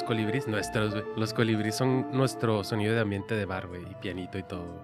Los colibríes, nuestros, güey. Los colibríes son nuestro sonido de ambiente de bar, güey. Y pianito y todo.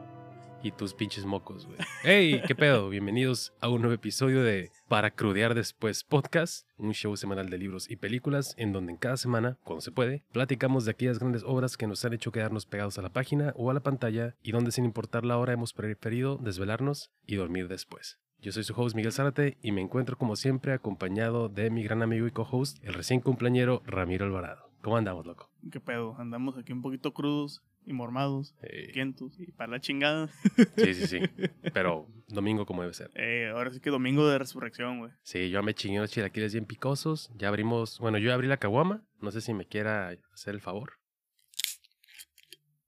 Y tus pinches mocos, güey. ¡Hey! ¿Qué pedo? Bienvenidos a un nuevo episodio de Para Crudear Después Podcast, un show semanal de libros y películas en donde en cada semana, cuando se puede, platicamos de aquellas grandes obras que nos han hecho quedarnos pegados a la página o a la pantalla y donde sin importar la hora hemos preferido desvelarnos y dormir después. Yo soy su host Miguel Zárate y me encuentro como siempre acompañado de mi gran amigo y co-host, el recién cumpleañero Ramiro Alvarado. ¿Cómo andamos, loco? ¿Qué pedo? Andamos aquí un poquito crudos y mormados, Eh, quientos y para la chingada. sí, sí, sí. Pero domingo como debe ser. Eh, ahora sí que domingo de resurrección, güey. Sí, yo me chingué unos chilaquiles bien picosos. Ya abrimos, bueno, yo abrí la caguama. No sé si me quiera hacer el favor.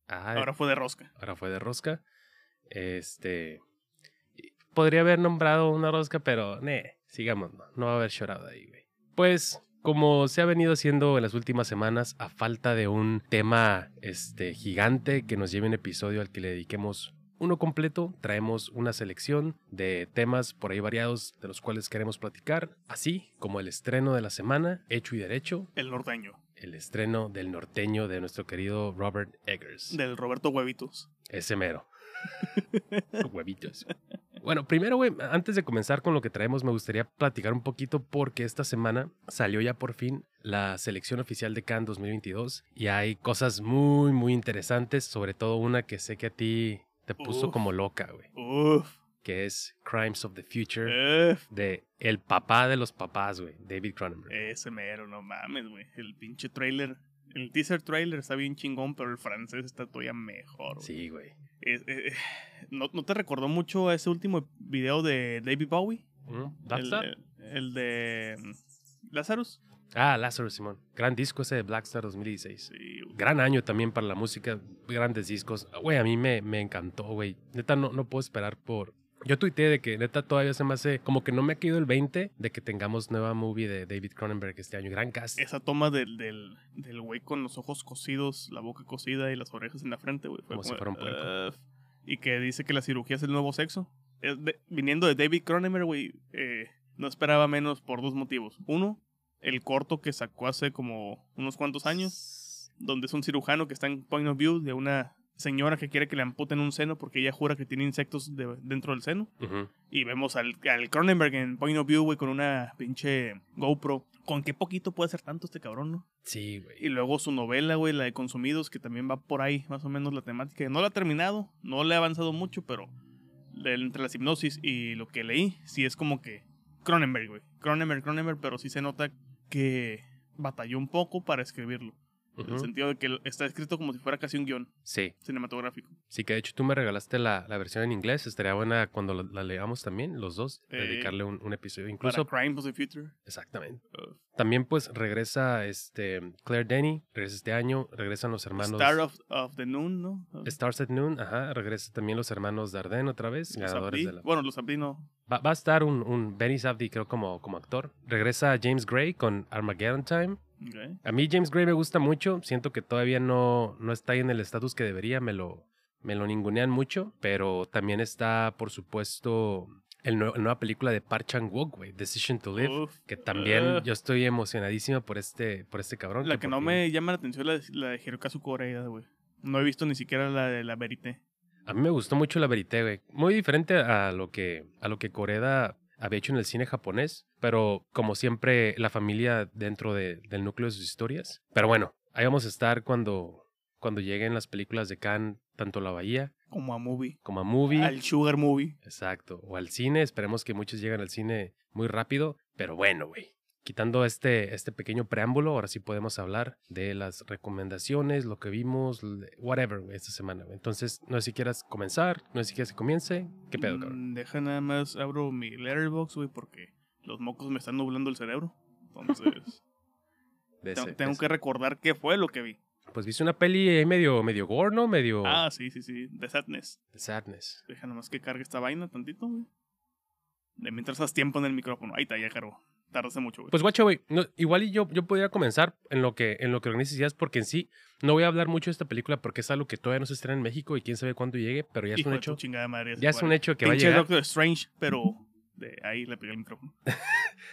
Ah, Ahora fue de rosca. ahora fue de rosca. Este. Podría haber nombrado una rosca, pero ne, sigamos, no, no va a haber llorado ahí, güey. Pues, como se ha venido haciendo en las últimas semanas, a falta de un tema este, gigante que nos lleve un episodio al que le dediquemos uno completo, traemos una selección de temas por ahí variados de los cuales queremos platicar, así como el estreno de la semana, hecho y derecho, El norteño. el estreno del norteño de nuestro querido Robert Eggers. Del Roberto Huevitos. Ese mero. Huevitos. Bueno, primero, güey, antes de comenzar con lo que traemos, me gustaría platicar un poquito porque esta semana salió ya por fin la selección oficial de Cannes 2022 y hay cosas muy, muy interesantes, sobre todo una que sé que a ti te puso Uf. como loca, güey, Uf. que es Crimes of the Future Uf. de el papá de los papás, güey, David Cronenberg. Ese mero, no mames, güey. El pinche trailer. El teaser trailer está bien chingón, pero el francés está todavía mejor. güey. Sí, güey. Es- eh, ¿no, ¿No te recordó mucho a ese último video de David Bowie? ¿Mm? El, ¿Blackstar? el- el de mm, Lazarus. Ah, Lazarus Simón. Gran disco ese de Blackstar 2016. Sí. Gran año también para la música, grandes discos. Güey, a mí me, me encantó, güey. Neta, no, no puedo esperar por... Yo tuiteé de que neta todavía se me hace... Como que no me ha caído el 20 de que tengamos nueva movie de David Cronenberg este año. Gran cast. Esa toma del, del, del güey con los ojos cosidos, la boca cosida y las orejas en la frente, güey. fue Como si fuera un puerco. Y que dice que la cirugía es el nuevo sexo. Es de- viniendo de David Cronenberg, güey, eh, no esperaba menos por dos motivos. Uno, el corto que sacó hace como unos cuantos años, donde es un cirujano que está en point of view de una señora que quiere que le amputen un seno porque ella jura que tiene insectos de- dentro del seno. Y vemos al, al Cronenberg en Point of View, güey, con una pinche GoPro. ¿Con qué poquito puede hacer tanto este cabrón, no? Sí, güey. Y luego su novela, güey, la de Consumidos, que también va por ahí, más o menos la temática. No la ha terminado, no le ha avanzado mucho, pero entre las hipnosis y lo que leí, sí es como que Cronenberg, güey. Cronenberg, Cronenberg, pero sí se nota que batalló un poco para escribirlo. En el sentido de que está escrito como si fuera casi un guion Sí. cinematográfico. Sí, que de hecho tú me regalaste la, la versión en inglés. Estaría buena cuando la, la leamos también, los dos. Eh, dedicarle un, un episodio. Incluso... Para Crime of the Future. Exactamente. Uh, También pues regresa este Claire Denny. Regresa este año. Regresan los hermanos... Star of, of the Noon, ¿no? Stars at Noon, ajá, regresa también los hermanos Dardenne otra vez, Los ganadores Abdi. de la... Bueno, los Abdi no. Va, va a estar un, un Benny Safdie, creo, como, como actor. Regresa James Gray con Armageddon Time. A mí James Gray me gusta mucho, siento que todavía no, no está ahí en el estatus que debería, me lo, me lo ningunean mucho, pero también está, por supuesto, el la nueva película de Park Chan-wook, güey, Decision to Live, Uf. que también Ugh. yo estoy emocionadísimo por este, por este cabrón. La que no me llama la atención es la de, la de Hirokazu Koreeda, güey. No he visto ni siquiera la de la Verité. A mí me gustó mucho la Verité, güey. Muy diferente a lo que, a lo que Koreda había hecho en el cine japonés, pero como siempre, la familia dentro de- del núcleo de sus historias. Pero bueno, ahí vamos a estar cuando, cuando lleguen las películas de Cannes, tanto a la Bahía Como a Movie. como a Movie. Al Sugar Movie. Exacto. O al cine. Esperemos que muchos lleguen al cine muy rápido. Pero bueno, güey. Quitando este, este pequeño preámbulo, ahora sí podemos hablar de las recomendaciones, lo que vimos, whatever, esta semana. Entonces, no sé si quieras comenzar, no sé si quieres que comience. ¿Qué pedo, cabrón? Mm, Deja nada más, abro mi letterbox, güey, porque los mocos me están nublando el cerebro. Entonces, tengo, ese- tengo que recordar qué fue lo que vi. Pues viste una peli ahí medio, medio gore, ¿no? Medio... Ah, sí, sí, sí. The Sadness. The Sadness. Deja nomás que cargue esta vaina tantito, güey. De mientras haz tiempo en el micrófono. Ahí está, ya cargó. Tardaste mucho, güey. Pues guacho, güey, no, igual y yo, yo podría comenzar en lo que en lo que organizas ideas, porque en sí no voy a hablar mucho de esta película porque es algo que todavía no se estrena en México y quién sabe cuándo llegue, pero ya es Hijo un hecho. madre. Ya es un hecho que va a Pinche llegar. Doctor Strange, pero de ahí le pegué el micrófono.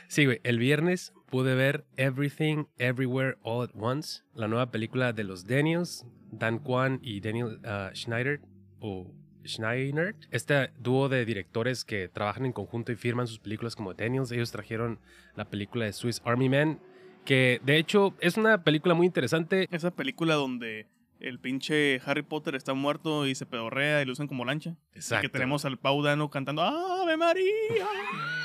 Sí, güey, el viernes pude ver Everything Everywhere All at Once, la nueva película de los Daniels, Dan Kwan y Daniel ah, Schneider o Schneider. Este dúo de directores que trabajan en conjunto y firman sus películas como Daniels, ellos trajeron la película de Swiss Army Man, que de hecho es una película muy interesante. Esa película donde el pinche Harry Potter está muerto y se pedorrea y lo usan como lancha. Y Exacto. que tenemos al Pau Dano cantando ¡Ave María!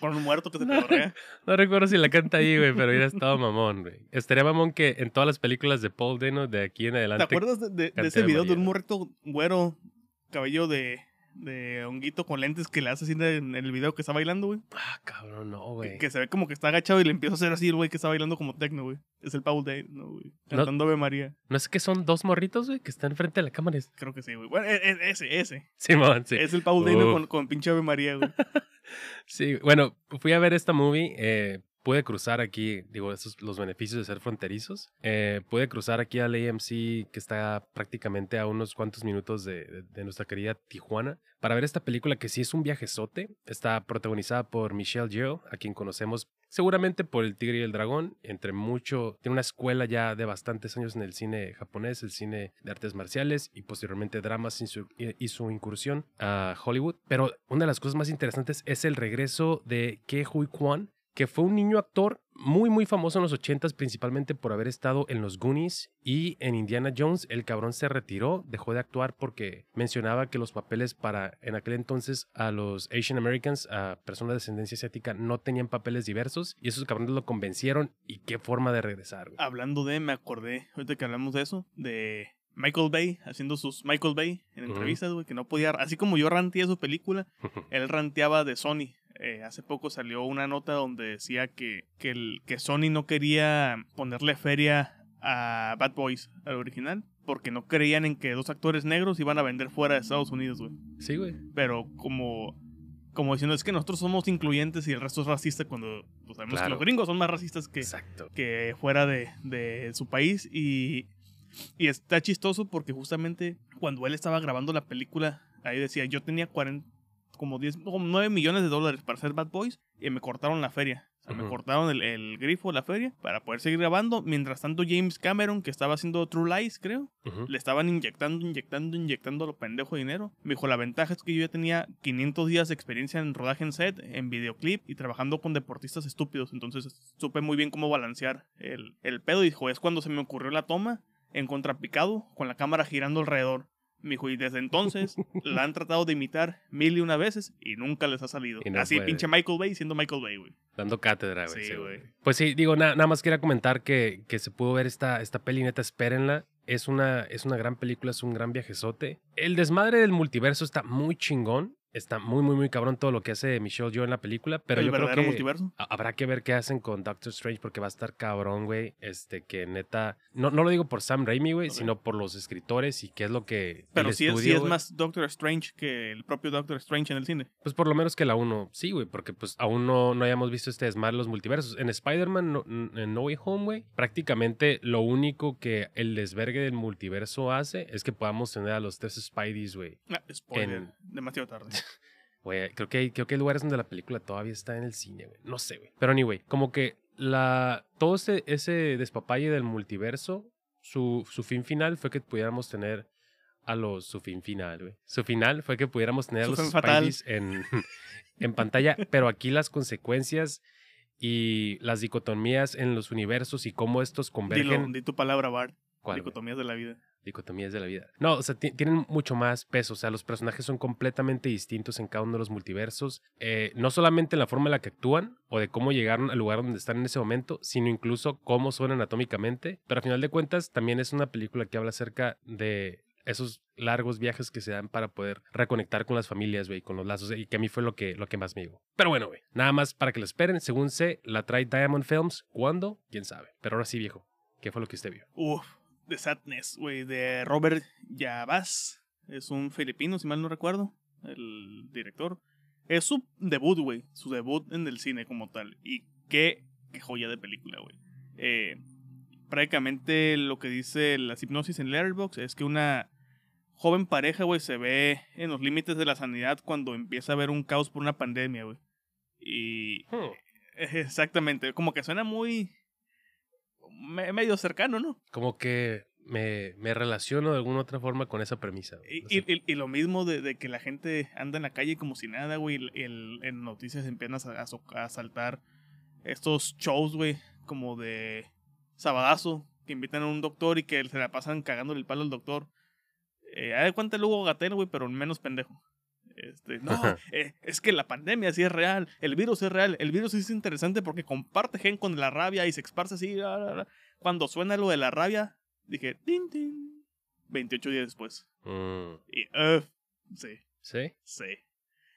Con un muerto que se pedorrea. No recuerdo si la canta ahí, güey, pero hubiera estado mamón, güey. Estaría mamón que en todas las películas de Paul Dano de aquí en ¿Te adelante. acuerdas de, de- de Cante ese de video de un morrito güero, cabello de, de honguito con lentes que le hace así en el video que está bailando, güey? Ah, cabrón, no, güey. que se ve como que está agachado y le empieza a hacer así el güey que está bailando como tecno, güey. Es el Paul Dano, güey. No- Cantando Ave María. ¿No es que son dos morritos, güey, que están frente a la cámara? Creo que sí, güey. Bueno, e- e- ese, ese. Simón, sí. Es el Paul Dano Uf. con, con pinche Ave María, güey. Sí, bueno, fui a ver esta movie. Eh, pude cruzar aquí, digo, los beneficios de ser fronterizos. Eh, pude cruzar aquí al AMC, que está prácticamente a unos cuantos minutos de nuestra querida Tijuana, para ver esta película que sí es un viajezote. Está protagonizada por Michelle Yeoh, a quien conocemos seguramente por El Tigre y el Dragón, entre mucho, tiene una escuela ya de bastantes años en el cine japonés, el cine de artes marciales y posteriormente dramas y su, y su incursión a Hollywood. Pero una de las cosas más interesantes es el regreso de Ke Huy Kwan, que fue un niño actor muy muy famoso en los 80s principalmente por haber estado en los Goonies y en Indiana Jones. El cabrón se retiró, dejó de actuar porque mencionaba que los papeles para en aquel entonces a los Asian Americans, a personas de descendencia asiática, no tenían papeles diversos y esos cabrones lo convencieron y qué forma de regresar. güey. Hablando de, me acordé, ahorita que hablamos de eso, de Michael Bay haciendo sus Michael Bay en entrevistas, güey, que no podía, así como yo ranteé su película, él ranteaba de Sony. Eh, hace poco salió una nota donde decía que, que, el, que Sony no quería ponerle feria a Bad Boys, al original, porque no creían en que dos actores negros iban a vender fuera de Estados Unidos, güey. sí, güey. Pero como, como diciendo, es que nosotros somos incluyentes y el resto es racista cuando pues, sabemos que los gringos son más racistas que, Exacto. que fuera de, de su país y, y está chistoso porque justamente cuando él estaba grabando la película, ahí decía, yo tenía 40, como 10, como 9 millones de dólares para hacer Bad Boys y me cortaron la feria. O sea, me cortaron el, el grifo de la feria para poder seguir grabando. Mientras tanto, James Cameron, que estaba haciendo True Lies, creo, le estaban inyectando, inyectando, inyectando lo pendejo de dinero. Me dijo, la ventaja es que yo ya tenía 500 días de experiencia en rodaje en set, en videoclip y trabajando con deportistas estúpidos. Entonces supe muy bien cómo balancear el, el pedo. Y dijo, es cuando se me ocurrió la toma en contrapicado con la cámara girando alrededor. Dijo, y desde entonces la han tratado de imitar mil y una veces y nunca les ha salido. No Así, puede. pinche Michael Bay siendo Michael Bay, güey. Dando cátedra, güey. Sí, sí, güey. Pues sí, digo, na- nada más quería comentar que, que se pudo ver esta, esta peli, neta, espérenla. Es una, es una gran película, es un gran viajezote. El desmadre del multiverso está muy chingón. Está muy, muy, muy cabrón todo lo que hace Michelle Yeoh en la película. Pero el yo creo verdadero que multiverso. ha- habrá que ver qué hacen con Doctor Strange porque va a estar cabrón, güey. Este, que neta... No, no lo digo por Sam Raimi, güey, sino por los escritores y qué es lo que... Pero sí, es- más Doctor Strange que el propio Doctor Strange en el cine. Pues por lo menos que la 1, sí, güey, porque pues aún no, no hayamos visto este desmadre de los multiversos. En Spider-Man, no, en No Way Home, güey, prácticamente lo único que el desvergue del multiverso hace es que podamos tener a los tres Spideys, güey. Ah, spoiler. En- Demasiado tarde. Güey, creo que, hay, creo que hay lugares donde la película todavía está en el cine, güey. No sé, güey. Pero anyway, como que la, todo ese, ese despapalle del multiverso, su, su fin final fue que pudiéramos tener a los... Su fin final, güey. Su final fue que pudiéramos tener a los. Spideys en, en pantalla. Pero aquí las consecuencias y las dicotomías en los universos y cómo estos Dilo, convergen... di tu palabra, Bart. ¿Cuál, güey? Dicotomías de la vida. Dicotomías de la vida. No, o sea, ti- tienen mucho más peso. O sea, los personajes son completamente distintos en cada uno de los multiversos. Eh, no solamente en la forma en la que actúan o de cómo llegaron al lugar donde están en ese momento, sino incluso cómo son anatómicamente. Pero a final de cuentas, también es una película que habla acerca de esos largos viajes que se dan para poder reconectar con las familias, güey, con los lazos, y que a mí fue lo que, lo que más me llegó. Pero bueno, güey, nada más para que lo esperen. Según sé, la trae Diamond Films. ¿Cuándo? ¿Quién sabe? Pero ahora sí, viejo. ¿Qué fue lo que usted vio? Uf, The Sadness, güey, de Robert Yabas. Es un filipino, si mal no recuerdo, el director. Es su debut, güey, su debut en el cine como tal. Y qué, qué joya de película, güey. Eh, prácticamente lo que dice la hipnosis en Letterboxd es que una joven pareja, güey, se ve en los límites de la sanidad cuando empieza a haber un caos por una pandemia, güey. Y Hmm. exactamente, como que suena muy medio cercano, ¿no? Como que me, me relaciono de alguna otra forma con esa premisa. Y, y- y- lo mismo de, de que la gente anda en la calle como si nada, güey. en noticias empiezan a, a a saltar estos shows, güey, como de sabadazo, que invitan a un doctor y que se la pasan cagándole el palo al doctor. Eh, de cuenta el Hugo Gatel, güey, pero menos pendejo. Este, no, eh, es que la pandemia sí es real, el virus es real, el virus sí es interesante porque comparte gen con la rabia y se esparce así. la, la, la. Cuando suena lo de la rabia, dije, tin, tin. 28 días después. Mm, Y, uh, sí, ¿Sí? sí.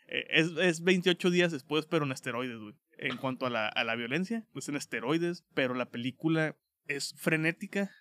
Eh, es, es 28 días después, pero en esteroides, güey. En cuanto a la, a la violencia, pues en esteroides, pero la película es frenética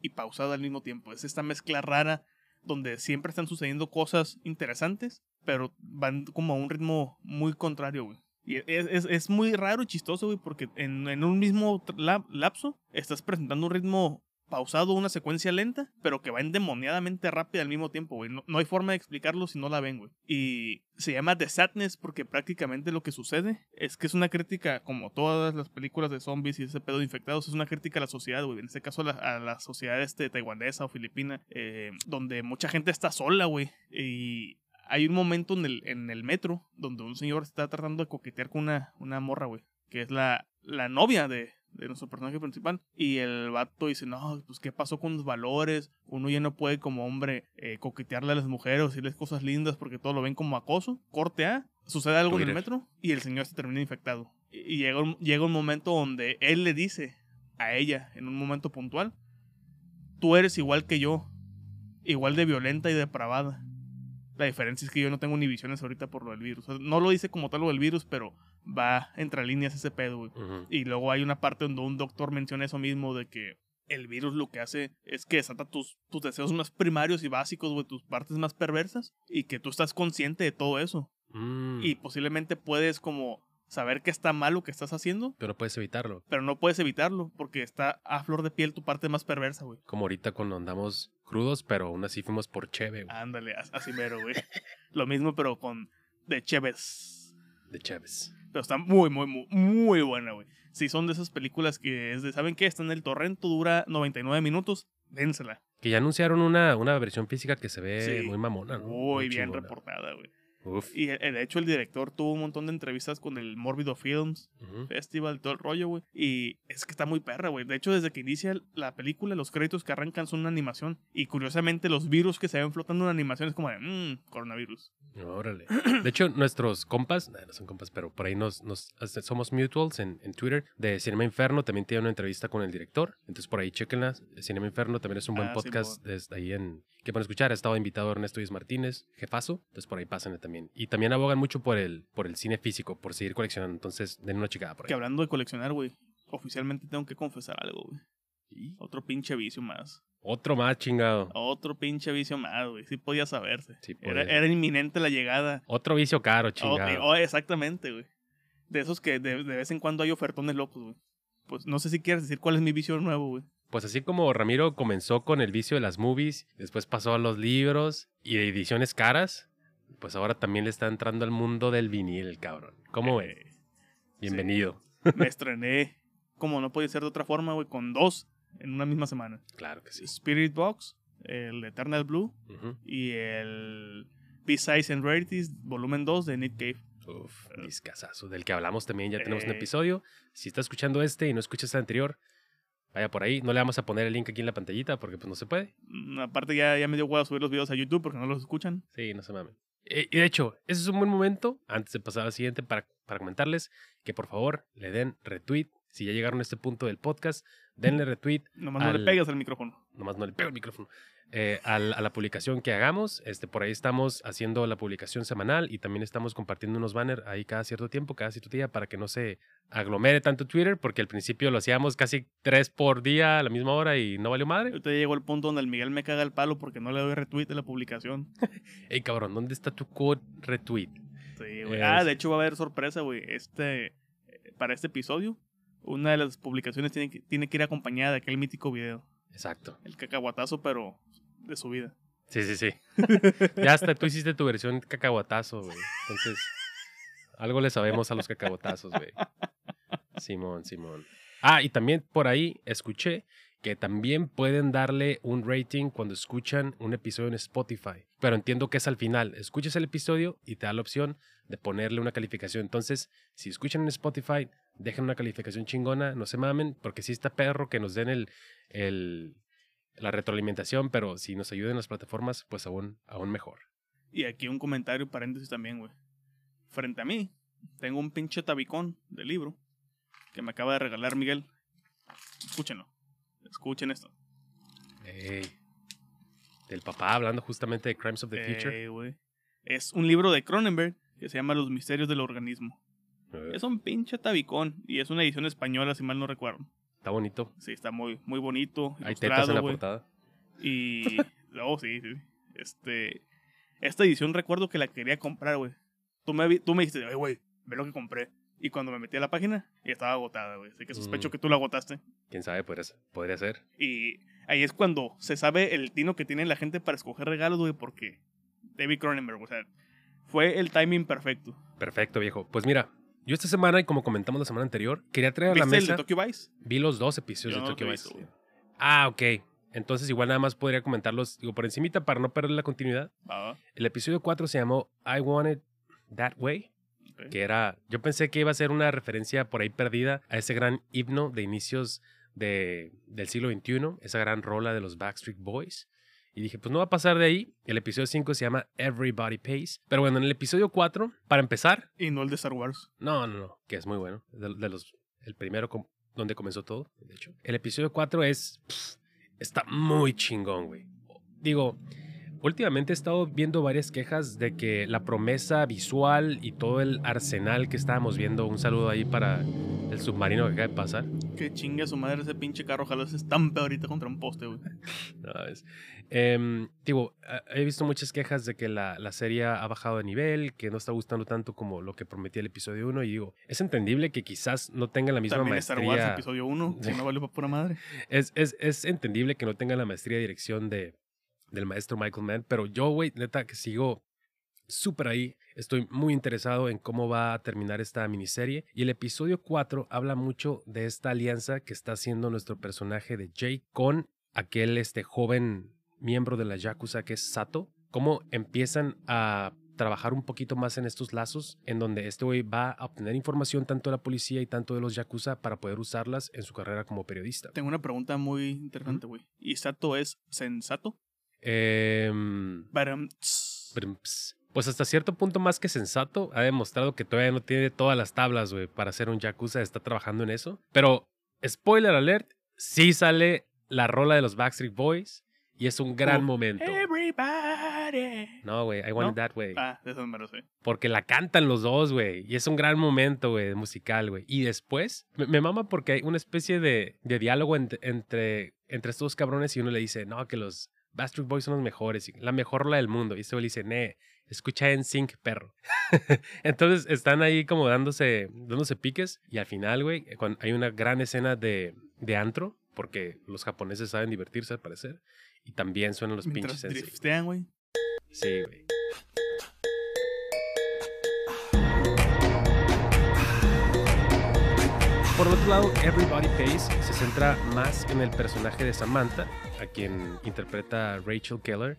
y pausada al mismo tiempo. Es esta mezcla rara donde siempre están sucediendo cosas interesantes, pero van como a un ritmo muy contrario, güey. Y es, es, muy raro y chistoso, güey, porque en, en un mismo lapso estás presentando un ritmo pausado, una secuencia lenta, pero que va endemoniadamente rápida al mismo tiempo, güey. No, no hay forma de explicarlo si no la ven, güey. Y se llama The Sadness porque prácticamente lo que sucede es que es una crítica, como todas las películas de zombies y ese pedo de infectados, es una crítica a la sociedad, güey. En este caso a la, a la sociedad este, taiwanesa o filipina, eh, donde mucha gente está sola, güey. Y hay un momento en el, en el metro donde un señor está tratando de coquetear con una, una morra, güey. Que es la, la novia de, de nuestro personaje principal. Y el vato dice, no, pues qué pasó con los valores. Uno ya no puede como hombre eh, coquetearle a las mujeres o decirles cosas lindas porque todo lo ven como acoso. Corte A, sucede algo en el metro y el señor se termina infectado. Y, y llega, un, llega un momento donde él le dice a ella, en un momento puntual, tú eres igual que yo, igual de violenta y depravada. La diferencia es que yo no tengo ni visiones ahorita por lo del virus. O sea, no lo dice como tal lo del virus, pero va entre líneas ese pedo, güey. Y luego hay una parte donde un doctor menciona eso mismo de que el virus lo que hace es que desata tus, tus deseos más primarios y básicos, güey, tus partes más perversas, y que tú estás consciente de todo eso. Mm, Y posiblemente puedes como saber que está mal lo que estás haciendo, Pero puedes evitarlo. pero no puedes evitarlo porque está a flor de piel tu parte más perversa, güey. Como ahorita cuando andamos crudos, pero aún así fuimos por cheve, güey, Ándale, as- así mero, güey. lo mismo, pero con de Chévez. de cheves. Pero está muy, muy, muy, muy buena, güey. Si son de esas películas que es de, ¿saben qué? Está en el torrento, dura 99 minutos, dénsela. Que ya anunciaron una, una versión física que se ve Sí. muy mamona, ¿no? Muy bien chingona. reportada, güey. Uf. Y eh, de hecho el director tuvo un montón de entrevistas con el Morbido Films. Festival, todo el rollo, güey. Y es que está muy perra, güey. De hecho, desde que inicia la película, los créditos que arrancan son una animación. Y curiosamente, los virus que se ven flotando en animación es como de, mmm, coronavirus. Órale. De hecho, nuestros compas, no son compas, pero por ahí nos, nos somos mutuals en, en Twitter de Cinema Inferno. También tiene una entrevista con el director. Entonces por ahí chequenla. Cinema Inferno también es un buen Ah, podcast desde ahí en que pueden escuchar. Ha estado invitado Ernesto Díaz Martínez, jefazo. Entonces por ahí pásenle también. Y también abogan mucho por el, por el cine físico, por seguir coleccionando. Entonces den una chicada por ahí. Que hablando de coleccionar, güey, oficialmente tengo que confesar algo, güey. Y Otro pinche vicio más. Otro más chingado. Otro pinche vicio más, güey. Sí podía saberse. Sí era, podía. era inminente la llegada. Otro vicio caro, Oh, chingado. oh, exactamente, güey. De esos que de, de vez en cuando hay ofertones locos, güey. Pues no sé si quieres decir cuál es mi vicio nuevo, güey. Pues así como Ramiro comenzó con el vicio de las movies, después pasó a los libros y de ediciones caras, pues ahora también le está entrando al mundo del vinil, cabrón. ¿Cómo ve? Eh, Bienvenido. me estrené, como no podía ser de otra forma, güey, con dos en una misma semana. Claro que sí. Spirit Box, el Eternal Blue Ujú. y el B-Sides and Rarities, volumen 2 de Nick Cave. Uf, discazazo, del que hablamos también, ya tenemos un Eh. episodio. Si está escuchando este y no escuchas el anterior, vaya por ahí. No le vamos a poner el link aquí en la pantallita porque pues no se puede. Mm, Aparte ya, ya me dio huevo subir los videos a YouTube porque no los escuchan. Sí, no se mamen. Eh, Y de hecho, ese es un buen momento, antes de pasar al siguiente, para, para comentarles que por favor le den retweet Si ya llegaron a este punto del podcast, denle retweet. Nomás no al- le pegas al micrófono. Nomás no le pego el micrófono. eh, al- a la publicación que hagamos. Este, por ahí estamos haciendo la publicación semanal y también estamos compartiendo unos banners ahí cada cierto tiempo, cada cierto día, para que no se aglomere tanto Twitter, porque al principio lo hacíamos casi tres por día a la misma hora y no valió madre. Ahorita llegó el punto donde el Miguel me caga el palo porque no le doy retweet a la publicación. Ey, cabrón, ¿dónde está tu code retweet? Sí, güey. Es- Ah, de hecho va a haber sorpresa, güey. Este, eh, para este episodio, una de las publicaciones tiene que, tiene que ir acompañada de aquel mítico video. Exacto. El cacahuatazo, pero de su vida. Sí, sí, sí. ya hasta tú hiciste tu versión cacahuatazo, güey. Entonces, algo le sabemos a los cacahuatazos, güey. Simón, Simón. Ah, y también por ahí escuché que también pueden darle un rating cuando escuchan un episodio en Spotify. Pero entiendo que es al final. Escuchas el episodio y te da la opción de ponerle una calificación. Entonces, si escuchan en Spotify, dejen una calificación chingona, no se mamen, porque si está perro que nos den el, el, la retroalimentación, pero si nos ayudan las plataformas, pues aún, aún mejor. Y aquí un comentario, paréntesis también, güey. Frente a mí, tengo un pinche tabicón de libro que me acaba de regalar Miguel. Escúchenlo. Escuchen esto. Ey. Del papá hablando justamente de Crimes of the Future. Eh, güey. Es un libro de Cronenberg que se llama Los misterios del organismo. Es un pinche tabicón y es una edición española, si mal no recuerdo. Está bonito. Sí, está muy, muy bonito. Hay tetas en la portada. Y. Oh, sí, sí. Este. Esta edición recuerdo que la quería comprar, güey. Tú me, tú me dijiste, "Ay, güey, ve lo que compré. Y cuando me metí a la página, ya estaba agotada, güey. Así que sospecho Mm. que tú la agotaste. Quién sabe, podría ser. Podría ser. Y ahí es cuando se sabe el tino que tiene la gente para escoger regalos, güey, porque David Cronenberg, o sea, fue el timing perfecto. Perfecto, viejo. Pues mira, yo esta semana, y como comentamos la semana anterior, quería traer a la ¿Viste el de mesa. Tokyo Vice? Vi los dos episodios Yo de no Tokyo Vice. visto. Ah, ok. Entonces igual nada más podría comentarlos, digo, por encimita para no perder la continuidad. Ah, El episodio 4 se llamó I Want It That Way, que era, yo pensé que iba a ser una referencia por ahí perdida a ese gran himno de inicios de, del siglo XXI, esa gran rola de los Backstreet Boys. Y dije, pues no va a pasar de ahí. El episodio 5 se llama Everybody Pays. Pero bueno, en el episodio 4, para empezar, Y no el de Star Wars. no, no, no, que es muy bueno. De, de los, el primero donde comenzó todo, de hecho. El episodio 4 es. pff, está muy chingón, güey. Digo, últimamente he estado viendo varias quejas de que la promesa visual y todo el arsenal que estábamos viendo. Un saludo ahí para el submarino que acaba de pasar. Que chingue a su madre ese pinche carro, ojalá se estampe ahorita contra un poste, güey. No, es- em, digo, eh, he visto muchas quejas de que la, la serie ha bajado de nivel, que no está gustando tanto como lo que prometía el episodio 1. Y digo, es entendible que quizás no tenga la misma También Star maestría. Wars episodio 1, Sí. no vale para pura madre. Es, es, es entendible que no tenga la maestría de dirección de, del maestro Michael Mann, pero yo, güey, neta, que sigo súper ahí. Estoy muy interesado en cómo va a terminar esta miniserie. Y el episodio 4 habla mucho de esta alianza que está haciendo nuestro personaje de Jake con aquel este, joven miembro de la Yakuza que es Sato. Cómo empiezan a trabajar un poquito más en estos lazos, en donde este güey va a obtener información tanto de la policía y tanto de los Yakuza para poder usarlas en su carrera como periodista. Tengo una pregunta muy interesante, güey. ¿Y Sato es sensato? Em. Pues hasta cierto punto más que sensato, ha demostrado que todavía no tiene todas las tablas, güey, para ser un Yakuza, está trabajando en eso. Pero, spoiler alert, sí sale la rola de los Backstreet Boys y es un gran Oh, momento. Everybody. No, güey, I want ¿No? it that way. Ah, de eso me lo sé. Porque la cantan los dos, güey. Y es un gran momento, güey, musical, güey. Y después, me, me mama porque hay una especie de, de diálogo ent- entre, entre estos dos cabrones y uno le dice, no, que los Backstreet Boys son los mejores, la mejor rola del mundo. Y este güey dice, ne, escucha en sync, perro. Entonces están ahí como dándose, dándose piques. Y al final, güey, cuando hay una gran escena de, de antro, porque los japoneses saben divertirse al parecer. Y también suenan los Mientras pinches en güey. Sí, güey. Por otro lado, Everybody Pays se centra más en el personaje de Samantha, a quien interpreta Rachel Keller,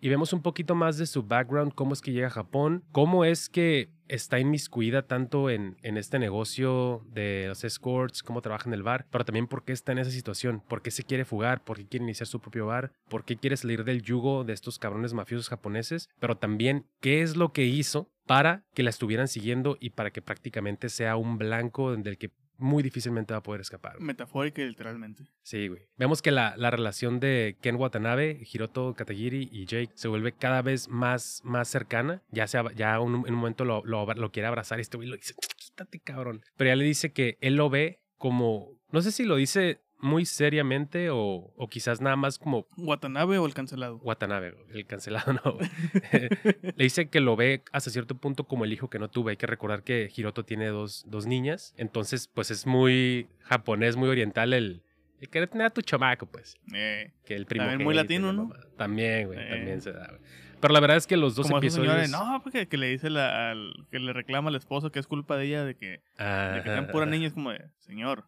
y vemos un poquito más de su background, cómo es que llega a Japón, cómo es que está inmiscuida tanto en, en este negocio de los escorts, cómo trabaja en el bar, pero también por qué está en esa situación, por qué se quiere fugar, por qué quiere iniciar su propio bar, por qué quiere salir del yugo de estos cabrones mafiosos japoneses, pero también qué es lo que hizo para que la estuvieran siguiendo y para que prácticamente sea un blanco del que muy difícilmente va a poder escapar. Metafórica y literalmente. Sí, güey. Vemos que la, la relación de Ken Watanabe, Hiroto Katagiri y Jake se vuelve cada vez más, más cercana. Ya, se, ab- ya un- en un momento lo, lo, lo quiere abrazar y este güey lo dice, quítate, cabrón. Pero ya le dice que él lo ve como, no sé si lo dice muy seriamente o, o quizás nada más como ¿Watanabe o el cancelado? Watanabe, el cancelado no. Le dice que lo ve hasta cierto punto como el hijo que no tuve. Hay que recordar que Hiroto tiene dos, dos niñas. Entonces, pues es muy japonés, muy oriental el, el querer tener a tu chamaco, pues. Eh, Que el primo. También muy latino, ¿no? También, güey, Eh. también se da, güey. Pero la verdad es que los dos como episodios. señores, no, porque que le dice la- al, que le reclama al esposo que es culpa de ella de que, de que sean pura niña, es como de, señor,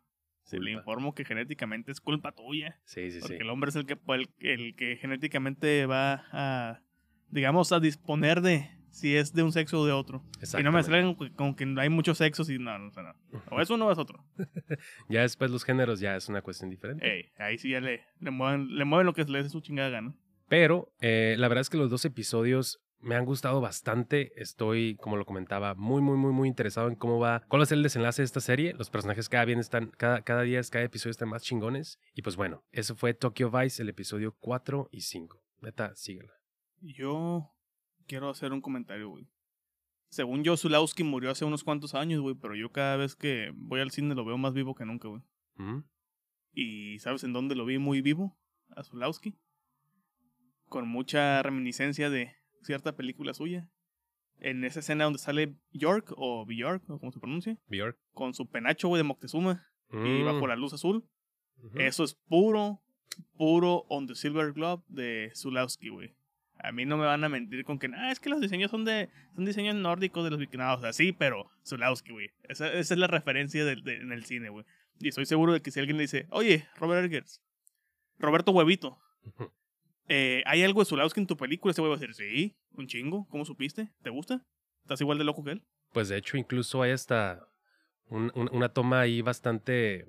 le informo que genéticamente es culpa tuya. Sí, sí, Porque sí. el hombre es el que, el, el que genéticamente va a, digamos, a disponer de si es de un sexo o de otro. Y no me salgan con, que hay muchos sexos y no, no, no. O es uno o es otro. Ya después los géneros ya es una cuestión diferente. Ey, ahí sí ya le, le, mueven, le mueven lo que les dé su chingada gana. Pero eh, la verdad es que los dos episodios me han gustado bastante. Estoy, como lo comentaba, muy, muy, muy, muy interesado en cómo va, cuál va a ser el desenlace de esta serie. Los personajes cada, bien están, cada, cada día, cada episodio están más chingones. Y pues bueno, eso fue Tokyo Vice, el episodio 4 y 5. Neta, síguela. Yo quiero hacer un comentario, güey. Según yo, Zulawski murió hace unos cuantos años, güey, pero yo cada vez que voy al cine lo veo más vivo que nunca, güey. ¿Y sabes en dónde lo vi muy vivo? A Zulawski. Con mucha reminiscencia de cierta película suya. En esa escena donde sale York, o Bjork, o como se pronuncia, Bjork. con su penacho, güey, de Moctezuma, y Mm. bajo la luz azul. Eso es puro, puro on the silver glove de Zulawski, güey. A mí no me van a mentir con que, ah, es que los diseños son de, son diseños nórdicos de los vikingos. O sea, sí, pero Zulawski, güey. Esa, esa es la referencia del- de- en el cine, güey. Y estoy seguro de que si alguien le dice, oye, Robert Eggers, Roberto Huevito. Eh, ¿hay algo de Zulawski en tu película? Ese güey va a decir, sí, un chingo, ¿cómo supiste? ¿Te gusta? ¿Estás igual de loco que él? Pues de hecho, incluso hay hasta un- un- una toma ahí bastante,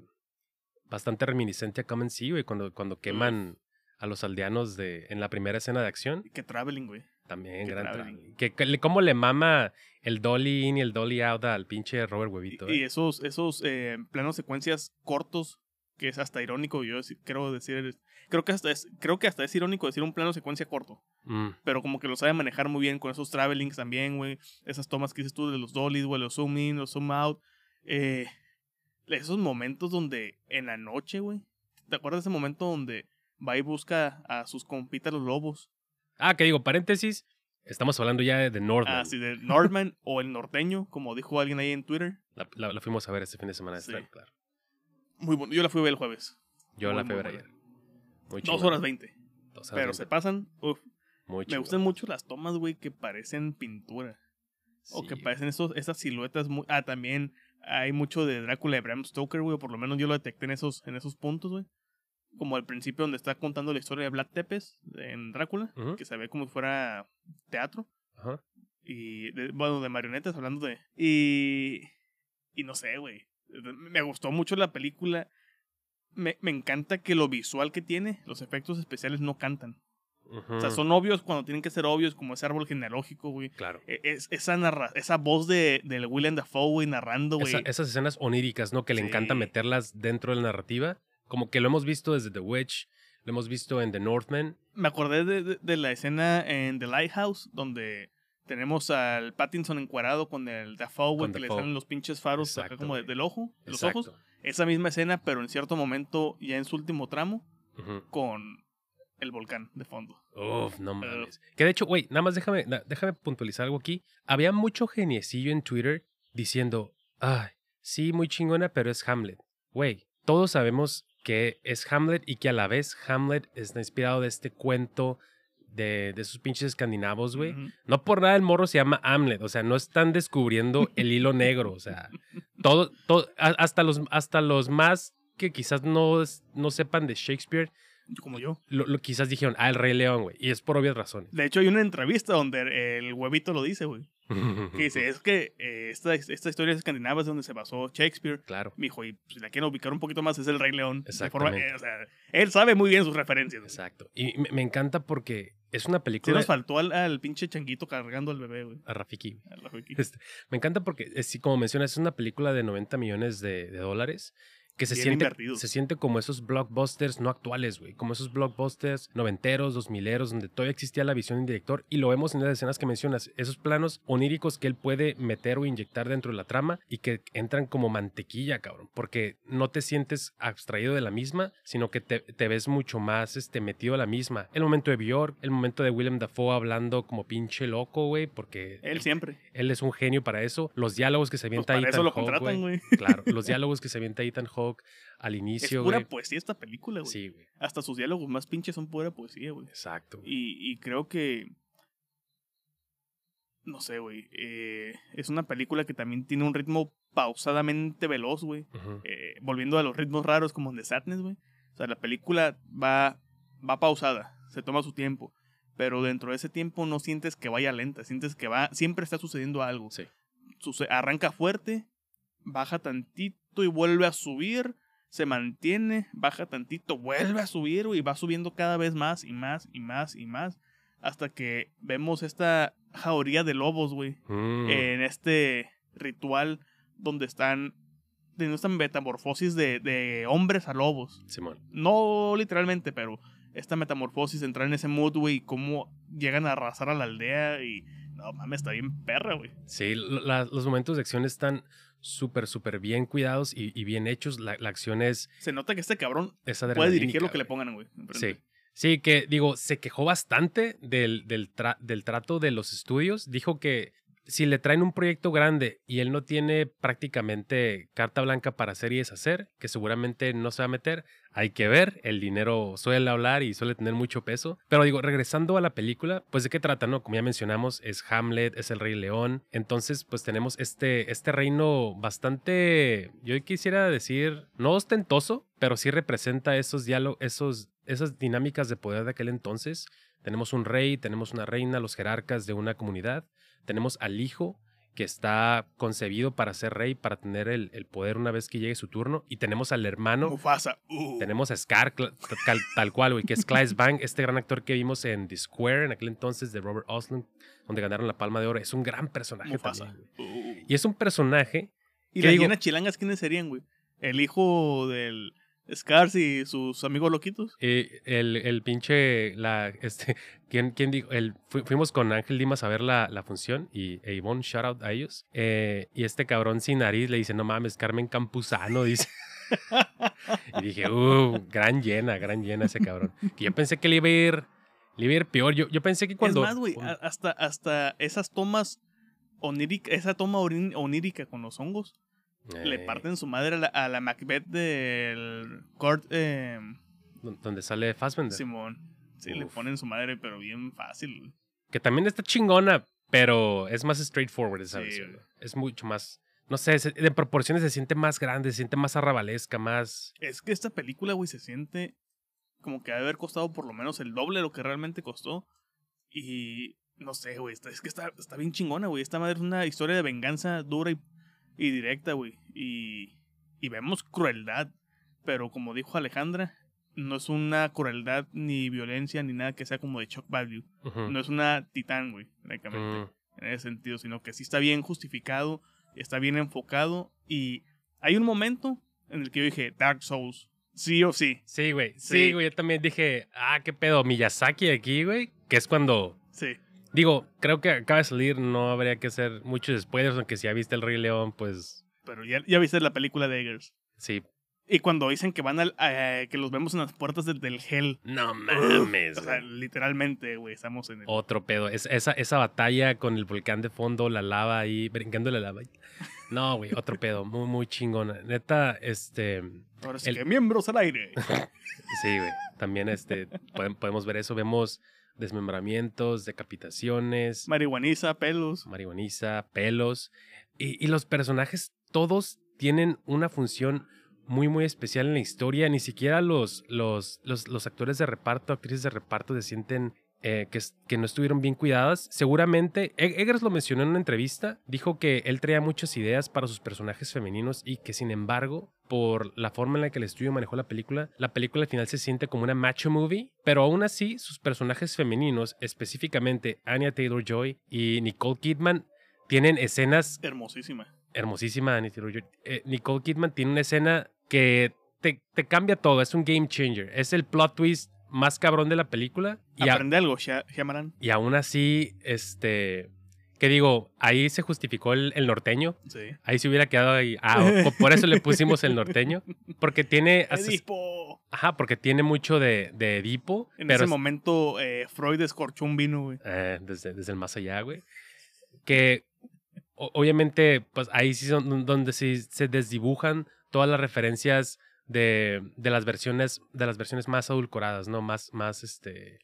bastante reminiscente a Come and See, güey, cuando, cuando queman a los aldeanos de, en la primera escena de acción. Que traveling, güey. También, Qué gran traveling. Que, cómo le mama el dolly in y el dolly out al pinche Robert Huevito. Y, y eh. esos, esos eh, planos secuencias cortos, que es hasta irónico, yo quiero decir, creo que hasta es, creo que hasta es irónico decir un plano secuencia corto, Mm, pero como que lo sabe manejar muy bien con esos travelings también, güey, esas tomas que dices tú de los dollies, güey, los zoom in, los zoom out, eh, esos momentos donde en la noche, güey, ¿te acuerdas de ese momento donde va y busca a sus compitas los lobos? Ah, que digo, paréntesis, estamos hablando ya de Northman. Así de Northman o el norteño, como dijo alguien ahí en Twitter. La, la- la fuimos a ver este fin de semana, Sí. claro, claro. Muy bueno, yo la fui a ver el jueves. Yo Muy, la fui a ver ayer. Muy Dos horas veinte. Pero se pasan, uf, Muy Me gustan mucho las tomas, güey, que parecen pintura. O que parecen esos, esas siluetas muy... Ah, también hay mucho de Drácula de Bram Stoker, güey, por lo menos yo lo detecté en esos, en esos puntos, güey. Como al principio donde está contando la historia de Vlad Tepes en Drácula, que se ve como si fuera teatro. Ajá. Y, de- bueno, de marionetas hablando de... Y... Y no sé, güey. Me gustó mucho la película. Me, me encanta que lo visual que tiene, los efectos especiales no cantan. O sea, son obvios cuando tienen que ser obvios, como ese árbol genealógico, güey. Claro. E- Es, esa, narra esa voz de, del William Dafoe, güey, narrando, güey. Esa- esas escenas oníricas, ¿no? Que le encanta meterlas dentro de la narrativa. Como que lo hemos visto desde The Witch, lo hemos visto en The Northman. Me acordé de, de- de la escena en The Lighthouse, donde tenemos al Pattinson encuadrado con el Dafoe, güey, que le salen los pinches faros acá como de- del ojo, de los Exacto. ojos. Esa misma escena, pero en cierto momento, ya en su último tramo, con el volcán de fondo. Uf, no mames. Que de hecho, güey, nada más déjame, déjame puntualizar algo aquí. Había mucho geniecillo en Twitter diciendo, ay, sí, muy chingona, pero es Hamlet. Güey, todos sabemos que es Hamlet y que a la vez Hamlet está inspirado de este cuento de, de esos pinches escandinavos, güey. No por nada el morro se llama Hamlet, o sea, no están descubriendo el hilo negro, o sea, todo, todo, hasta los, hasta los más que quizás no, no sepan de Shakespeare, Como yo. lo, lo- quizás dijeron, ah, el Rey León, güey, y es por obvias razones. De hecho, hay una entrevista donde el huevito lo dice, güey. Que dice, es que eh, esta, esta historia escandinava es donde se basó Shakespeare. Claro, Me dijo, y si la quieren ubicar un poquito más, es el Rey León. De Exactamente. forma- eh, o sea, él sabe muy bien sus referencias. exacto. Y me, me encanta porque es una Sí película nos faltó al, al pinche changuito cargando al bebé, güey. a Rafiki. A Joaquín. Este, me encanta porque, eh, sí, como mencionas, es una película de 90 millones de, de dólares que se Bien siente, se siente como esos blockbusters no actuales, güey. Como esos blockbusters noventeros, dos mileros, donde todavía existía la visión del director. Y lo vemos en las escenas que mencionas. Esos planos oníricos que él puede meter o inyectar dentro de la trama y que entran como mantequilla, cabrón. Porque no te sientes abstraído de la misma, sino que te, te ves mucho más este, metido a la misma. El momento de Bjork, el momento de Willem Dafoe hablando como pinche loco, güey. Porque Él siempre. él es un genio para eso. Los diálogos que se Pues avienta para Ethan eso lo contratan, güey. güey. Claro, los diálogos que se avienta Ethan Hawke al Es inicio, pura güey. poesía esta película, güey. Sí, güey. Hasta sus diálogos más pinches son pura poesía, güey. Exacto. güey. Y, y creo que. No sé, güey. eh, es una película que también tiene un ritmo pausadamente veloz, güey. Eh, volviendo a los ritmos raros como en The Sadness, güey. O sea, la película va, va pausada, se toma su tiempo. Pero dentro de ese tiempo no sientes que vaya lenta, sientes que va, siempre está sucediendo algo. Sí. Suce- arranca fuerte, baja tantito y vuelve a subir, se mantiene, baja tantito, vuelve a subir y va subiendo cada vez más y más y más y más. Hasta que vemos esta jauría de lobos, güey Mm. en este ritual donde están teniendo esta metamorfosis de, de hombres a lobos. Simón. No literalmente, pero esta metamorfosis, entrar en ese mood, güey, y cómo llegan a arrasar a la aldea y... No mames, está bien perra, güey. Sí, la- los momentos de acción están súper, súper bien cuidados y, y bien hechos. La, la acción es, Se nota que este cabrón es puede dirigir lo que le pongan, güey. Sí. Sí, que digo, se quejó bastante del, del, tra- del trato de los estudios. Dijo que si le traen un proyecto grande y él no tiene prácticamente carta blanca para hacer y deshacer, que seguramente no se va a meter, hay que ver. El dinero suele hablar y suele tener mucho peso. Pero digo, regresando a la película, pues de qué trata, ¿no? Como ya mencionamos, es Hamlet, es el Rey León. Entonces, pues tenemos este, este reino bastante, yo quisiera decir, no ostentoso, pero sí representa esos diálogos, esos, esas dinámicas de poder de aquel entonces. Tenemos un rey, tenemos una reina, los jerarcas de una comunidad. Tenemos al hijo que está concebido para ser rey, para tener el, el poder una vez que llegue su turno. Y tenemos al hermano. Mufasa. uh. Tenemos a Scar, tal, tal cual, güey, que es Clive Bang, este gran actor que vimos en The Square en aquel entonces de Robert Oslund, donde ganaron la Palma de Oro. Es un gran personaje Mufasa. también. Uh. Y es un personaje, ¿Y ¿Qué las llenas chilangas quiénes serían, güey? El hijo del Scars y sus amigos loquitos. el, el pinche, la, este, ¿quién, quién dijo? El, fu- fuimos con Ángel Dimas a ver la, la función y e Ivonne, shout out a ellos. Eh, y este cabrón sin nariz le dice, no mames, Carmen Campuzano, dice. y dije, uh, gran llena, gran llena ese cabrón. Que yo pensé que le iba a ir, le iba a ir peor. Yo, yo pensé que cuando... es más, güey, hasta, hasta esas tomas oníricas, esa toma onírica con los hongos, le Eh, parten su madre a la, a la Macbeth del Court eh, don- Donde sale Fassbender. Simón. Sí, le ponen su madre, pero bien fácil. Que también está chingona, pero es más straightforward esa Sí, versión. Es mucho más... No sé, de proporciones se siente más grande, se siente más arrabalesca, más... Es que esta película, güey, se siente como que ha de haber costado por lo menos el doble de lo que realmente costó. Y no sé, güey, es que está, está bien chingona, güey. Esta madre es una historia de venganza dura y, y directa, güey. Y, y vemos crueldad. Pero como dijo Alejandra, no es una crueldad ni violencia ni nada que sea como de shock value. No es una titán, güey, francamente Mm. en ese sentido, sino que sí está bien justificado, está bien enfocado y hay un momento en el que yo dije Dark Souls, sí o sí, Sí, güey. Sí, Sí. güey. Yo también dije, ah, qué pedo, Miyazaki aquí, güey. Que es cuando. sí. Digo, creo que acaba de salir, no habría que hacer muchos spoilers, aunque si ya viste El Rey León, pues Pero ya, ya viste la película de Eggers. sí. Y cuando dicen que van al, eh, que los vemos en las puertas del, del Hell. No mames. O sea, literalmente, güey, estamos en el... Otro pedo. Es, esa, esa batalla con el volcán de fondo, la lava ahí, brincando la lava. No, güey, otro pedo. Muy, muy chingona. Neta, este. Ahora sí el- que miembros al aire. Sí, güey. También este, podem- podemos ver eso. Vemos desmembramientos, decapitaciones, Marihuaniza, pelos. marihuaniza, pelos. Y, y los personajes, todos tienen una función muy, muy especial en la historia. Ni siquiera los, los, los, los actores de reparto, actrices de reparto se sienten eh, que, no estuvieron bien cuidadas. Seguramente, E- Eggers lo mencionó en una entrevista, dijo que él traía muchas ideas para sus personajes femeninos y que sin embargo, por la forma en la que el estudio manejó la película, la película al final se siente como una macho movie, pero aún así sus personajes femeninos, específicamente Anya Taylor-Joy y Nicole Kidman, tienen escenas Hermosísima. hermosísima Anya Taylor-Joy. Eh, Nicole Kidman tiene una escena que te, te cambia todo, es un game changer, es el plot twist más cabrón de la película y, a- Aprende algo, Shyamalan. y aún así, este, que digo, ahí se justificó el, el norteño, Sí. ahí se hubiera quedado ahí, ah, o- por eso le pusimos el norteño, porque tiene, Edipo. ajá, porque tiene mucho de, de Edipo, En pero ese es- momento, eh, Freud escorchó un vino, güey. eh, desde, desde el más allá, güey, que o- obviamente, pues ahí sí son donde sí se desdibujan todas las referencias de, de las versiones de las versiones más adulcoradas, ¿no? Más, más, este...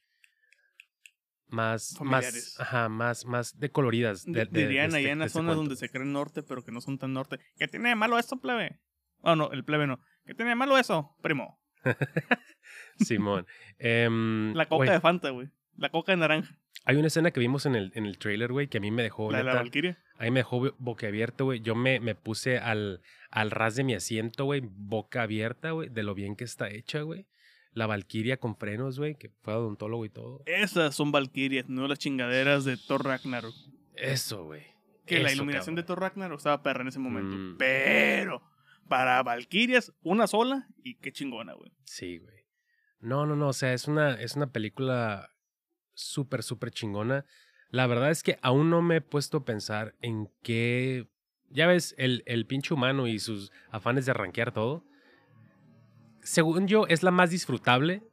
Más, Familiares. más, ajá, más, más decoloridas. De, de- Dirían este- allá en de las este zonas donde se creen norte, pero que no son tan norte. ¿Qué tiene de malo esto, plebe? Oh, no, el plebe no. ¿Qué tiene de malo eso, primo? Simón. Em, La coca güey, de Fanta, güey. La coca de naranja. Hay una escena que vimos en el, en el trailer, güey, que a mí me dejó, la de la neta, Valkyria. a mí me dejó bo- boquiabierto, güey. Yo me, me puse al, al ras de mi asiento, güey, boca abierta, güey, de lo bien que está hecha, güey. La Valkyria con frenos, güey, que fue odontólogo y todo. Esas son Valkyrias, no las chingaderas de Thor Ragnarok. Eso, güey. Que la iluminación de. Thor Ragnarok estaba perra en ese momento. Mm. Pero, para Valkyrias, una sola y qué chingona, güey. Sí, güey. No, no, no. O sea, es una, es una película súper, súper chingona. La verdad es que aún no me he puesto a pensar en qué. Ya ves, el, el pinche humano y sus afanes de rankear todo. Según yo, es la más disfrutable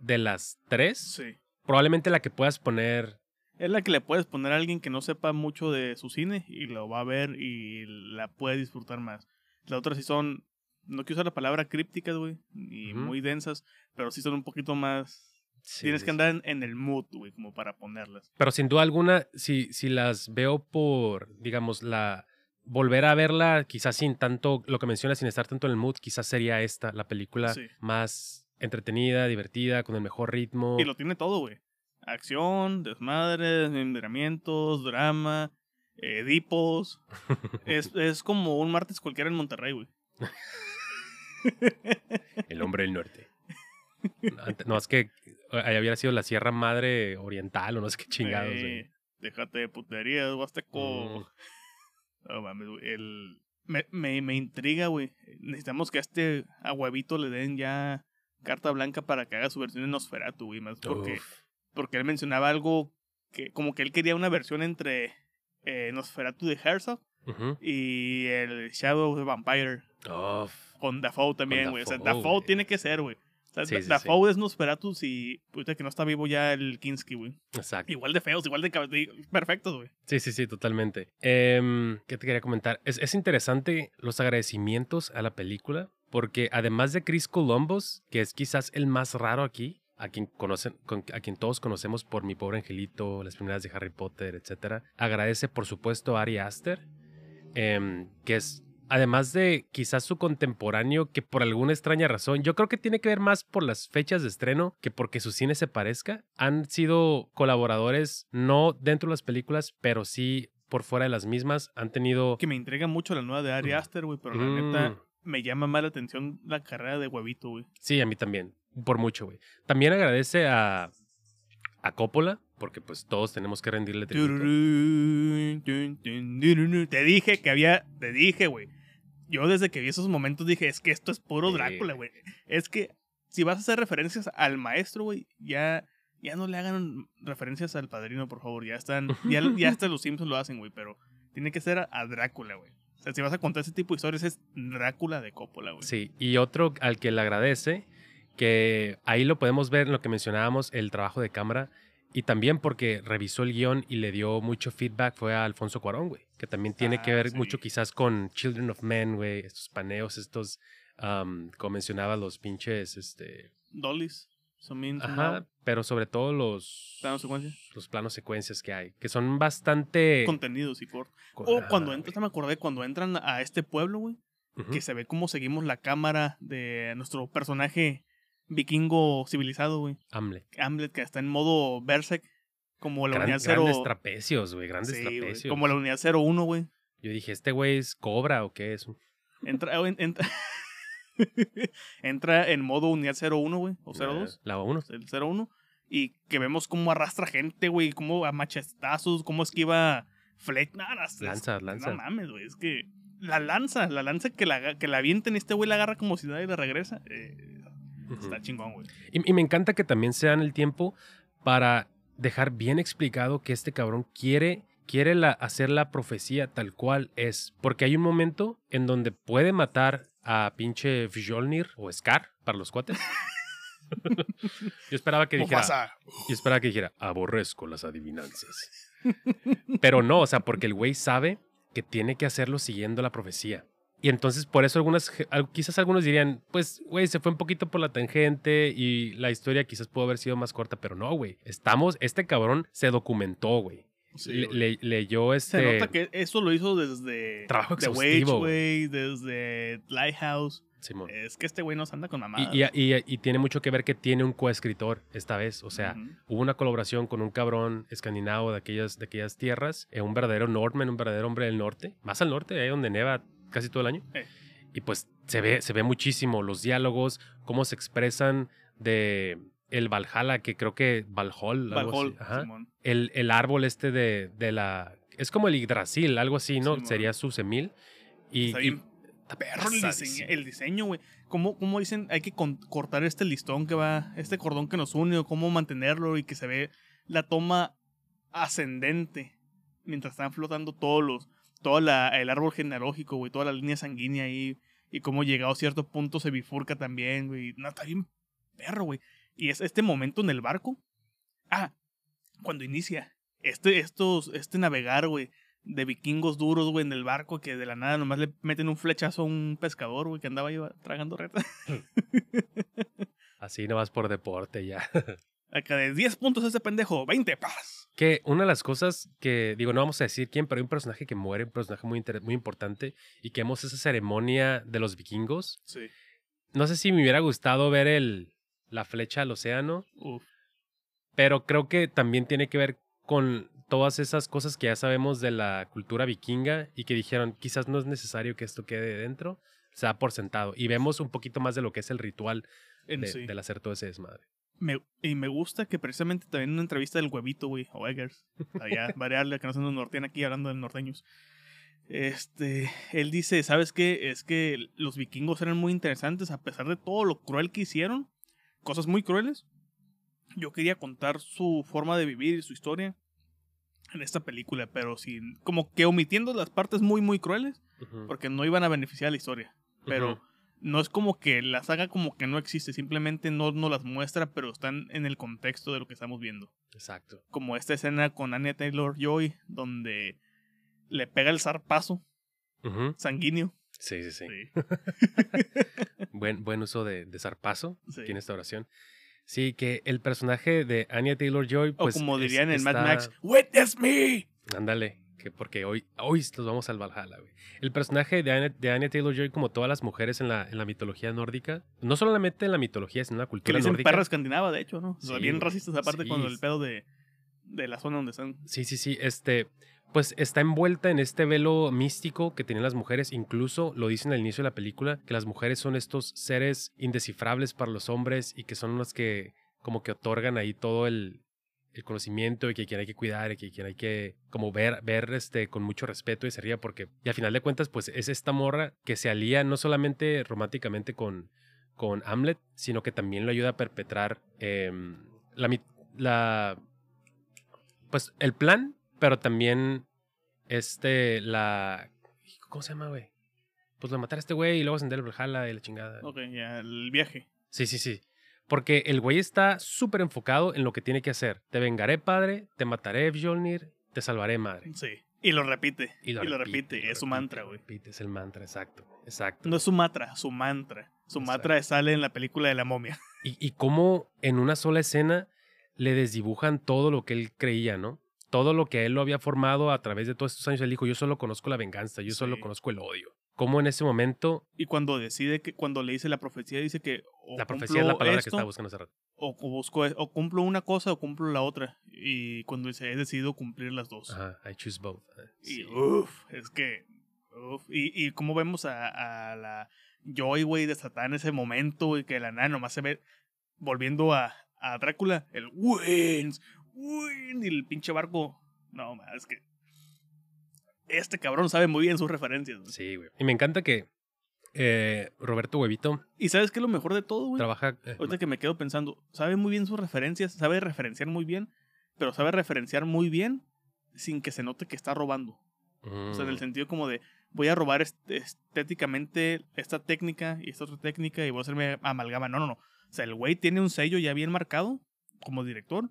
de las tres. Sí. Probablemente la que puedas poner. Es la que le puedes poner a alguien que no sepa mucho de su cine y lo va a ver y la puede disfrutar más. Las otras sí son, no quiero usar la palabra crípticas, güey, y Ujú. muy densas, pero sí son un poquito más... Sí, Tienes sí, que andar en, en el mood, güey, como para ponerlas. Pero sin duda alguna, si, si las veo por, digamos, la. Volver a verla, quizás sin tanto, lo que mencionas, sin estar tanto en el mood, quizás sería esta, la película Sí. más entretenida, divertida, con el mejor ritmo. Y lo tiene todo, güey. Acción, desmadres, envenenamientos, drama, eh, dipos. es, es como un martes cualquiera en Monterrey, güey. El hombre del norte. No, es que ahí hubiera sido la Sierra Madre Oriental o no sé qué chingados. güey. Eh, déjate de puterías, Huasteco. Mm. No mames, güey. El... Me, me, me intriga, güey. Necesitamos que a este a huevito le den ya carta blanca para que haga su versión en Nosferatu, güey. Más porque, Uf. porque él mencionaba algo que como que él quería una versión entre eh, Nosferatu de Herzog y el Shadow of the Vampire Uf. con Dafoe también, güey. O sea, Dafoe, güey. tiene que ser, güey. O sea, Sí, Da- sí, es y ahorita que no está vivo ya el Kinski, güey. Exacto. Igual de feos, igual de perfectos, güey. Sí, sí, sí, totalmente. Em, ¿Qué te quería comentar? Es, es interesante los agradecimientos a la película, porque además de Chris Columbus, que es quizás el más raro aquí, a quien conocen, con- a quien todos conocemos por Mi Pobre Angelito, las primeras de Harry Potter, etc. Agradece, por supuesto, a Ari Aster, em, que es además de quizás su contemporáneo, que por alguna extraña razón, yo creo que tiene que ver más por las fechas de estreno que porque su cine se parezca. Han sido colaboradores no dentro de las películas, pero sí por fuera de las mismas. Han tenido... Que me intriga mucho la nueva de Ari Mm. Aster, güey, pero la Mm, neta me llama más la atención la carrera de huevito, güey. Sí, a mí también. Por mucho, güey. También agradece a, a Coppola, porque pues todos tenemos que rendirle tributo. Te dije que había, te dije, güey. Yo desde que vi esos momentos dije, es que esto es puro Drácula, güey. Es que si vas a hacer referencias al maestro, güey, ya, ya no le hagan referencias al padrino, por favor. Ya están, ya, ya hasta los Simpsons lo hacen, güey, pero tiene que ser a, a Drácula, güey. O sea, si vas a contar ese tipo de historias, es Drácula de Coppola, güey. Sí, y otro al que le agradece, que ahí lo podemos ver en lo que mencionábamos, el trabajo de cámara, y también porque revisó el guion y le dio mucho feedback, fue a Alfonso Cuarón, güey, que también tiene que Ah, ver sí. mucho quizás con Children of Men, güey, estos paneos, estos, am, como mencionaba, los pinches, este, Dollies. Ajá, pero sobre todo los... ¿Plano secuencia? Los planos secuencias que hay, que son bastante... contenidos y cortos. co- O cuando entran, me acordé, cuando entran a este pueblo, güey, que se ve cómo seguimos la cámara de nuestro personaje vikingo civilizado, güey. Hamlet. Hamlet, que está en modo Berserk. Como la Gran- unidad 0. Grandes trapecios, güey. Grandes Sí, güey, trapecios. como la unidad 01, güey. Yo dije, ¿este güey es cobra o qué es? Entra, en- entra, entra en modo unidad 01, güey. O 02. La 1. El 01. Y que vemos cómo arrastra gente, güey. Cómo a machetazos, cómo esquiva flech. Nada, es- Lanzas, No lanzas. mames, güey. Es que la lanza, la lanza que la, que la avienten, este güey la agarra como si nadie le regresa. eh, está chingón, güey. Y, y me encanta que también se dan el tiempo para dejar bien explicado que este cabrón quiere, quiere la- hacer la profecía tal cual es. Porque hay un momento en donde puede matar a pinche Fjolnir o Scar para los cuates. yo esperaba que dijera, yo esperaba que dijera, aborrezco las adivinanzas. Pero no, o sea, porque el güey sabe que tiene que hacerlo siguiendo la profecía. Y entonces por eso algunas, quizás algunos dirían, pues, güey, se fue un poquito por la tangente y la historia quizás pudo haber sido más corta, pero no, güey. Estamos, este cabrón se documentó, güey. Sí, Le- le- leyó Se este... nota que eso lo hizo desde Trabajo The Wage, exhaustivo, güey, desde Lighthouse. Simón. Es que este güey nos anda con mamadas. Y, y- y- y tiene mucho que ver que tiene un coescritor esta vez. O sea, Ujú. hubo una colaboración con un cabrón escandinavo de aquellas, de aquellas tierras, eh, un verdadero Northman, un verdadero hombre del norte, más al norte, ahí donde neva casi todo el año. Eh. Y pues se ve, se ve muchísimo los diálogos, cómo se expresan de el Valhalla, que creo que Valhall, Valhall. Simón. El, el árbol este de, de la... Es como el Yggdrasil, algo así, ¿no? Simón. Sería su semil. Y, Está y- bien perro el diseño, el diseño, güey. ¿Cómo, ¿Cómo dicen? Hay que con- cortar este listón que va, este cordón que nos une, o cómo mantenerlo y que se ve la toma ascendente mientras están flotando todos los, todo la- el árbol genealógico, güey, toda la línea sanguínea ahí y cómo llegado a cierto punto se bifurca también, güey. No, está bien perro, güey. Y es este momento en el barco. Ah, cuando inicia. Este, estos, este navegar, güey, de vikingos duros, güey, en el barco que de la nada nomás le meten un flechazo a un pescador, güey, que andaba ahí tragando reta. así nomás por deporte ya. Acá de 10 puntos ese pendejo, 20, paz. Que una de las cosas que, digo, no vamos a decir quién, pero hay un personaje que muere, un personaje muy, muy importante, y que vemos esa ceremonia de los vikingos. Sí. No sé si me hubiera gustado ver el, la flecha al océano, Uf. pero creo que también tiene que ver con todas esas cosas que ya sabemos de la cultura vikinga y que dijeron, quizás no es necesario que esto quede dentro, se da por sentado. Y vemos un poquito más de lo que es el ritual de, sí. del hacer todo ese desmadre. Me- y me gusta que precisamente también en una entrevista del huevito, güey, o Eggers, allá, variarle, que no son los norteños aquí hablando de norteños. Este, él dice, ¿sabes qué? Es que los vikingos eran muy interesantes a pesar de todo lo cruel que hicieron, cosas muy crueles. Yo quería contar su forma de vivir y su historia en esta película, pero sin, como que omitiendo las partes muy, muy crueles, porque no iban a beneficiar a la historia. Pero. No es como que la saga como que no existe, simplemente no nos las muestra, pero están en el contexto de lo que estamos viendo. Exacto. Como esta escena con Anya Taylor Joy, donde le pega el zarpazo Ujú. sanguíneo. Sí, sí, sí. Sí. Buen, buen uso de, de zarpazo Sí. aquí en esta oración. Sí, que el personaje de Anya Taylor Joy, o pues. como es- dirían en Mad está- Max, ¡Witness me! Ándale, que porque hoy, hoy nos vamos al Valhalla, güey. El personaje de Anya, de Anya Taylor Joy, como todas las mujeres en la, en la mitología nórdica, no solamente en la mitología, sino en la Que cultura le dicen nórdica. perra escandinava, de hecho, ¿no? O sea, Sí, bien racistas aparte Sí. con el pedo de, de la zona donde están. Sí, sí, sí. Este, pues está envuelta en este velo místico que tienen las mujeres. Incluso lo dicen al inicio de la película, que las mujeres son estos seres indescifrables para los hombres y que son los que como que otorgan ahí todo el, el conocimiento y que quien hay que cuidar y que quien hay que como ver, ver este, con mucho respeto y se ría porque, y al final de cuentas, pues es esta morra que se alía no solamente románticamente con, con Hamlet, sino que también lo ayuda a perpetrar em, la, la, pues el plan, pero también este, la, ¿cómo se llama, güey? Pues de matar a este güey y luego ascender el Valhalla y la chingada. Ok, ya, el viaje. Sí, sí, sí. Porque el güey está súper enfocado en lo que tiene que hacer. Te vengaré, padre, te mataré, Fjolnir, te salvaré, madre. Sí. Y lo repite. Y lo, repite, Es su repite, mantra, güey. repite, es el mantra, exacto. Exacto. No es su mantra, su mantra. Su Exacto. mantra sale en la película de la momia. Y, y cómo en una sola escena le desdibujan todo lo que él creía, ¿no? Todo lo que él lo había formado a través de todos estos años. Él dijo, yo solo conozco la venganza, yo solo conozco el odio. Cómo en ese momento, Y cuando decide que, cuando le dice la profecía, dice que. o la profecía es la palabra que esto, estaba buscando hace rato. O, o busco, o cumplo una cosa o cumplo la otra. Y cuando dice, he decidido cumplir las dos. Ajá, I choose both. Y sí. uff, es que. Uf, y, y cómo vemos a, a la Joy, güey, desatada en ese momento, güey, que de la nada nomás se ve volviendo a, a Drácula, el wins, win, y el pinche barco. No, es que. Este cabrón sabe muy bien sus referencias. güey. Sí, güey. Y me encanta que eh, Roberto Huevito Y sabes qué es lo mejor de todo, güey. trabaja. eh, Ahorita que me quedo pensando, sabe muy bien sus referencias, sabe referenciar muy bien, pero sabe referenciar muy bien sin que se note que está robando. O sea, en el mm, sentido como de, voy a robar est- estéticamente esta técnica y esta otra técnica y voy a hacerme amalgama. No, no, no. O sea, el güey tiene un sello ya bien marcado como director,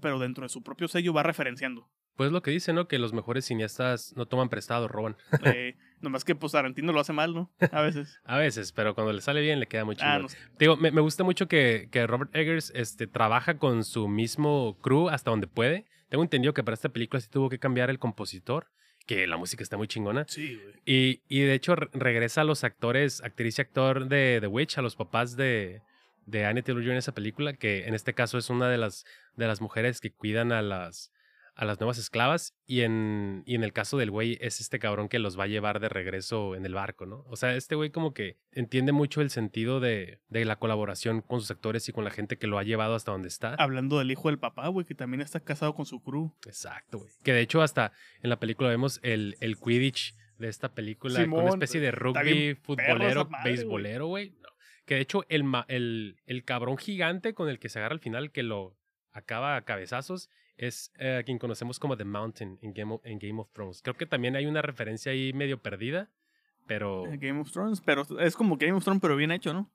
pero dentro de su propio sello va referenciando. Pues lo que dice, ¿no? Que los mejores cineastas no toman prestado, roban. Eh, nomás que pues Tarantino lo hace mal, ¿no? A veces. A veces, pero cuando le sale bien le queda muy chido. ah, no sé. Digo, me, me gusta mucho que, que Robert Eggers este, trabaja con su mismo crew hasta donde puede. Tengo entendido que para esta película sí tuvo que cambiar el compositor, que la música está muy chingona. Sí, güey. Y, y de hecho re- regresa a los actores, actriz y actor de The Witch, a los papás de, de Annie Taylor-Joy en esa película, que en este caso es una de las, de las mujeres que cuidan a las, a las nuevas esclavas. Y en, y en el caso del güey es este cabrón que los va a llevar de regreso en el barco, ¿no? O sea, este güey como que entiende mucho el sentido de, de la colaboración con sus actores y con la gente que lo ha llevado hasta donde está. Hablando del hijo del papá, güey, que también está casado con su crew. Exacto, güey. Que de hecho hasta en la película vemos el, el Quidditch de esta película con una especie de rugby futbolero, madre, beisbolero, güey. No. Que de hecho el, el, el cabrón gigante con el que se agarra al final, que lo acaba a cabezazos, es eh, quien conocemos como The Mountain en Game, of, en Game of Thrones. Creo que también hay una referencia ahí medio perdida, pero Eh, Game of Thrones, pero es como Game of Thrones, pero bien hecho, ¿no?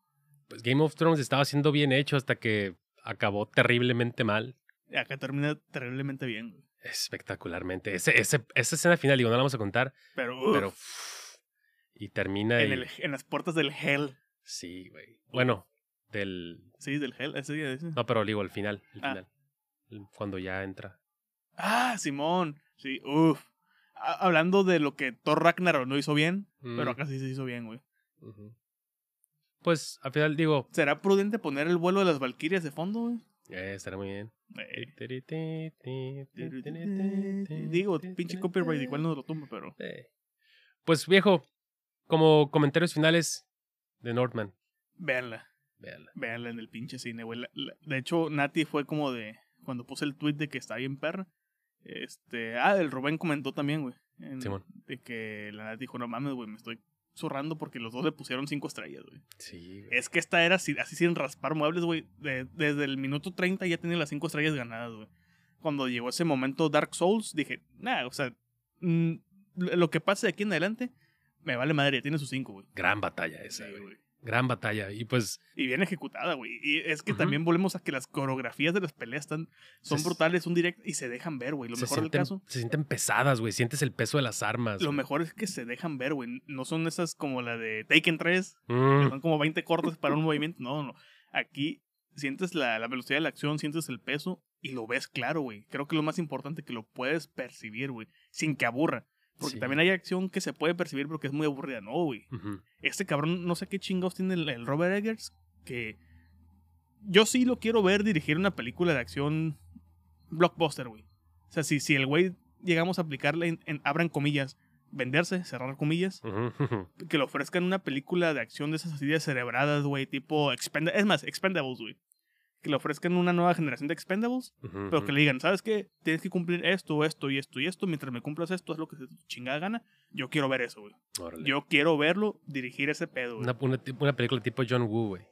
pues Game of Thrones estaba siendo bien hecho hasta que acabó terriblemente mal. Acá termina terriblemente bien. Espectacularmente. Ese, ese, esa escena final, digo, no la vamos a contar, Pero, uf, pero uff, y termina en, y- el- en las puertas del Hell. sí güey bueno del Sí, del Hell. Ese, ese. no pero digo al final el Ah. final el- cuando ya entra Ah, Simón. Sí, uff. Hablando de lo que Thor Ragnarok no hizo bien, pero Mm, acá sí se hizo bien, güey. pues al final digo ¿Será prudente poner el vuelo de las Valquirias de fondo, güey? eh, estará muy bien Eh, Digo, pinche copyright igual no lo tumba, pero. Eh. pues viejo como comentarios finales de Northman Véanla. véanla Véanla en el pinche cine, güey. De hecho, Nati fue como de. Cuando puse el tweet de que está bien perra. Este. Ah, el Rubén comentó también, güey. De que la Nati dijo, no mames, güey, me estoy zurrando porque los dos le pusieron cinco estrellas, güey. sí güey. Es que esta era así, así sin raspar muebles, güey. De- desde el minuto 30 ya tenía las cinco estrellas ganadas, güey. Cuando llegó ese momento Dark Souls, dije, nah, o sea, mm, lo que pase de aquí en adelante, me vale madre, tiene sus cinco, güey. gran batalla esa Sí, güey. güey. Gran batalla y pues Y bien ejecutada, güey. Y es que también volvemos a que las coreografías de las peleas están, son Se- brutales, son directas y se dejan ver, güey. Lo mejor del caso, se sienten pesadas güey sientes el peso de las armas lo mejor es que se dejan ver, güey. No son esas como la de Taken 3, que Mm, son como 20 cortes para un movimiento. No, no. Aquí sientes la, la velocidad de la acción, sientes el peso y lo ves claro, güey. Creo que lo más importante que lo puedes percibir, güey, sin que aburra. Porque Sí. también hay acción que se puede percibir porque es muy aburrida. No, güey. Este cabrón, no sé qué chingados tiene el, el Robert Eggers, que yo sí lo quiero ver dirigir una película de acción blockbuster, güey. O sea, si, si el güey llegamos a aplicarle, en, en- abran comillas, venderse, cerrar comillas, que le ofrezcan una película de acción de esas así de cerebradas, güey, tipo Expendables, es más, Expendables, güey. Que le ofrezcan una nueva generación de Expendables, pero que le digan, ¿sabes qué? Tienes que cumplir esto, esto y esto y esto, mientras me cumplas esto, es lo que se te chingada gana. Yo quiero ver eso, güey. Yo quiero verlo dirigir ese pedo, güey. Una, una, tip- una película tipo John Woo, güey.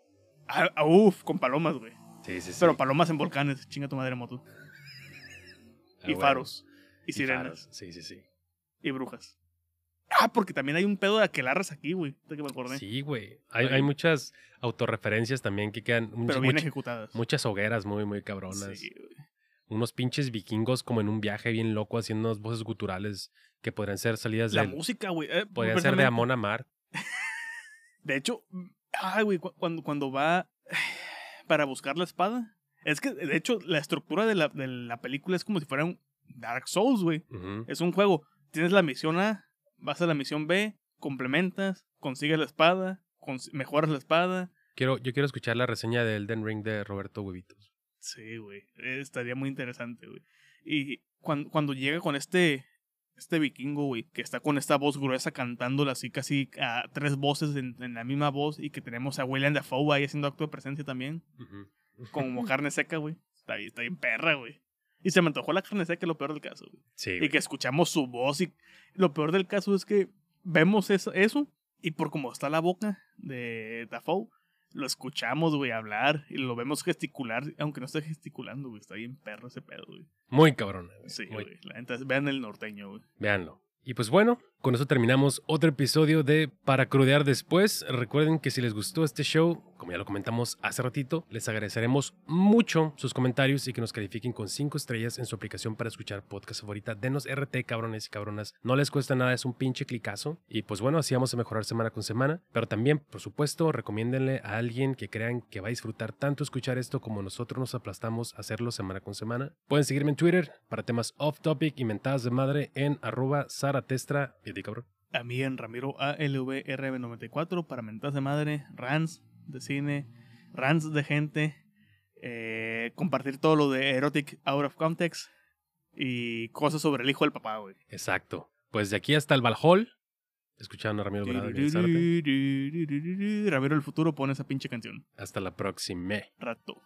Ah, ah, uf, con palomas, güey. Sí, sí, sí. Pero palomas en volcanes, chinga tu madre moto. Ah, y bueno. faros. Y Y sirenas. faros. Sí, sí, sí. Y brujas. Ah, porque también hay un pedo de aquelarras aquí, güey. ahorita que me acordé. Sí, güey. Hay, hay muchas autorreferencias también que quedan. muchas- pero bien muchas- ejecutadas. muchas hogueras muy, muy cabronas. Sí, güey. Unos pinches vikingos como en un viaje bien loco haciendo unas voces guturales que podrían ser salidas La de. música, güey. eh, Podrían ser de Amon Amar. De hecho, ay, güey, cu- cuando, cuando va para buscar la espada. Es que, de hecho, la estructura de la, de la película es como si fuera un Dark Souls, güey. Es un juego. Tienes la misión A, vas a la misión B, complementas, consigues la espada, cons- mejoras la espada. Quiero, yo quiero escuchar la reseña del Den Ring de Roberto Huevitos. Sí, güey. eh, Estaría muy interesante, güey. Y cuando, cuando llega con este, este vikingo, güey, que está con esta voz gruesa cantándola así casi a tres voces en, en la misma voz y que tenemos a William Dafoe ahí haciendo acto de presencia también, como carne seca, güey. Está bien, está bien perra, güey. Y se me antojó la carne seca, lo peor del caso, güey. Sí. Y que escuchamos su voz y lo peor del caso es que vemos eso, eso y por como está la boca de Dafoe, lo escuchamos, güey, hablar y lo vemos gesticular, aunque no esté gesticulando, güey. Está bien perro ese pedo, güey. Muy cabrón. güey, Sí, muy- güey. Neta, vean el norteño, güey. Véanlo. Y pues bueno, con eso terminamos otro episodio de Para Crudear Después. Recuerden que si les gustó este show, como ya lo comentamos hace ratito, les agradeceremos mucho sus comentarios y que nos califiquen con 5 estrellas en su aplicación para escuchar podcast favorita. Denos RT, cabrones y cabronas. No les cuesta nada, es un pinche clicazo. Y pues bueno, así vamos a mejorar semana con semana. Pero también, por supuesto, recomiéndenle a alguien que crean que va a disfrutar tanto escuchar esto como nosotros nos aplastamos a hacerlo semana con semana. Pueden seguirme en Twitter para temas off topic y mentadas de madre en arroba. Y a ti, cabrón. A mí en Ramiro ALVRB94 para mentas de madre, rants de cine, rants de gente, eh, compartir todo lo de Erotic Out of Context y cosas sobre el hijo del papá, güey. Exacto. Pues de aquí hasta el Valhall, escuchando a Ramiro Zárate. Ramiro del futuro pone esa pinche canción. Hasta la próxima. Rato.